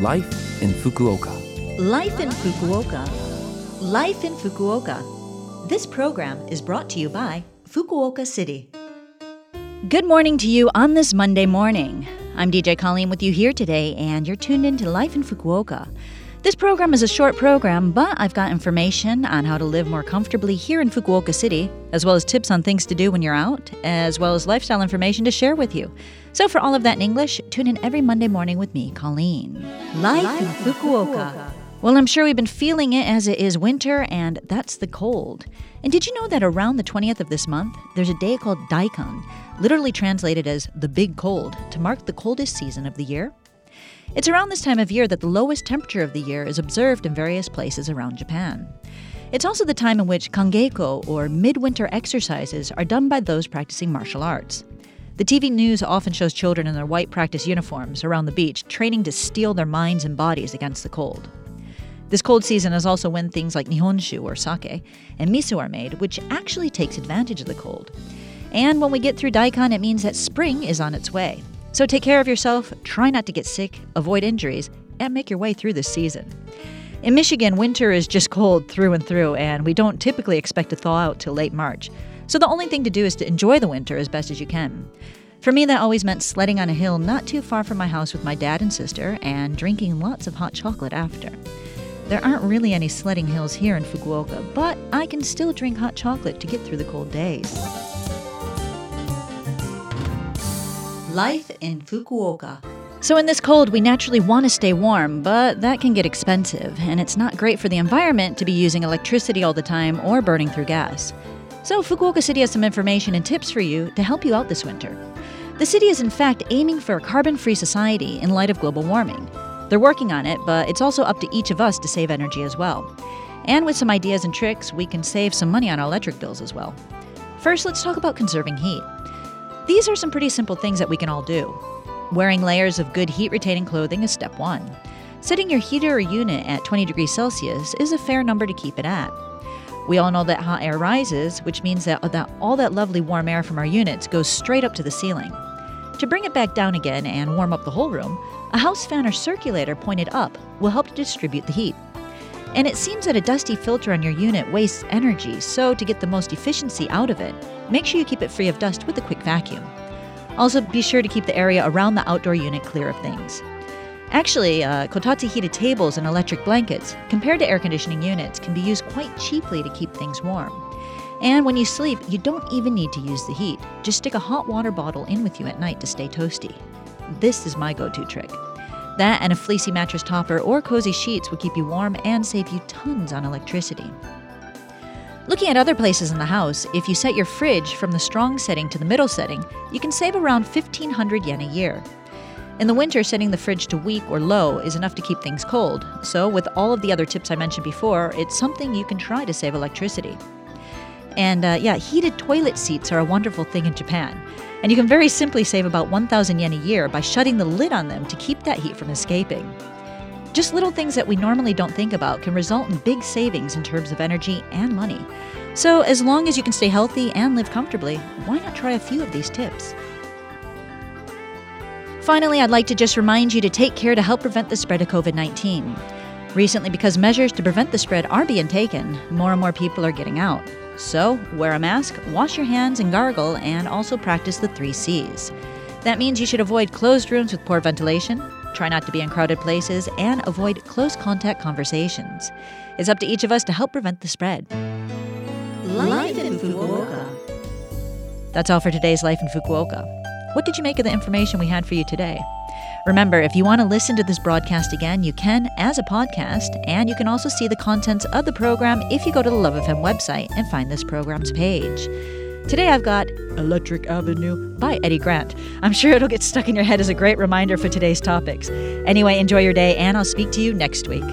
Life in Fukuoka. Life in Fukuoka. Life in Fukuoka. This program is brought to you by Fukuoka City. Good morning to you on this Monday morning. I'm DJ Colleen with you here today, and you're tuned in to Life in Fukuoka. This program is a short program, but I've got information on how to live more comfortably here in Fukuoka City, as well as tips on things to do when you're out, as well as lifestyle information to share with you. So, for all of that in English, tune in every Monday morning with me, Colleen. Life, in Fukuoka. Well, I'm sure we've been feeling it as it is winter, and that's the cold. And did you know that around the 20th of this month, there's a day called Daikan, literally translated as the big cold, to mark the coldest season of the year? It's around this time of year that the lowest temperature of the year is observed in various places around Japan. It's also the time in which kangeiko, or midwinter exercises, are done by those practicing martial arts. The TV news often shows children in their white practice uniforms around the beach training to steel their minds and bodies against the cold. This cold season is also when things like nihonshu or sake and miso are made, which actually takes advantage of the cold. And when we get through daikan, it means that spring is on its way. So take care of yourself, try not to get sick, avoid injuries, and make your way through this season. In Michigan, winter is just cold through and through, and we don't typically expect to thaw out till late March. So the only thing to do is to enjoy the winter as best as you can. For me, that always meant sledding on a hill not too far from my house with my dad and sister and drinking lots of hot chocolate after. There aren't really any sledding hills here in Fukuoka, but I can still drink hot chocolate to get through the cold days. Life in Fukuoka. So, in this cold, we naturally want to stay warm, but that can get expensive, and it's not great for the environment to be using electricity all the time or burning through gas. So, Fukuoka City has some information and tips for you to help you out this winter. The city is, in fact, aiming for a carbon free society in light of global warming. They're working on it, but it's also up to each of us to save energy as well. And with some ideas and tricks, we can save some money on our electric bills as well. First, let's talk about conserving heat. These are some pretty simple things that we can all do. Wearing layers of good heat retaining clothing is step one. Setting your heater or unit at 20 degrees Celsius is a fair number to keep it at. We all know that hot air rises, which means that, uh, that all that lovely warm air from our units goes straight up to the ceiling. To bring it back down again and warm up the whole room, a house fan or circulator pointed up will help to distribute the heat. And it seems that a dusty filter on your unit wastes energy, so to get the most efficiency out of it, make sure you keep it free of dust with a quick vacuum. Also, be sure to keep the area around the outdoor unit clear of things. Actually, uh, Kotatsu heated tables and electric blankets, compared to air conditioning units, can be used quite cheaply to keep things warm. And when you sleep, you don't even need to use the heat. Just stick a hot water bottle in with you at night to stay toasty. This is my go to trick. That and a fleecy mattress topper or cozy sheets will keep you warm and save you tons on electricity. Looking at other places in the house, if you set your fridge from the strong setting to the middle setting, you can save around 1500 yen a year. In the winter, setting the fridge to weak or low is enough to keep things cold, so with all of the other tips I mentioned before, it's something you can try to save electricity. And uh, yeah, heated toilet seats are a wonderful thing in Japan. And you can very simply save about 1,000 yen a year by shutting the lid on them to keep that heat from escaping. Just little things that we normally don't think about can result in big savings in terms of energy and money. So, as long as you can stay healthy and live comfortably, why not try a few of these tips? Finally, I'd like to just remind you to take care to help prevent the spread of COVID 19. Recently, because measures to prevent the spread are being taken, more and more people are getting out. So, wear a mask, wash your hands and gargle, and also practice the three C's. That means you should avoid closed rooms with poor ventilation, try not to be in crowded places, and avoid close contact conversations. It's up to each of us to help prevent the spread. Life in Fukuoka. That's all for today's Life in Fukuoka. What did you make of the information we had for you today? Remember, if you want to listen to this broadcast again, you can as a podcast, and you can also see the contents of the program if you go to the Love of FM website and find this program's page. Today I've got Electric Avenue by Eddy Grant. I'm sure it'll get stuck in your head as a great reminder for today's topics. Anyway, enjoy your day, and I'll speak to you next week.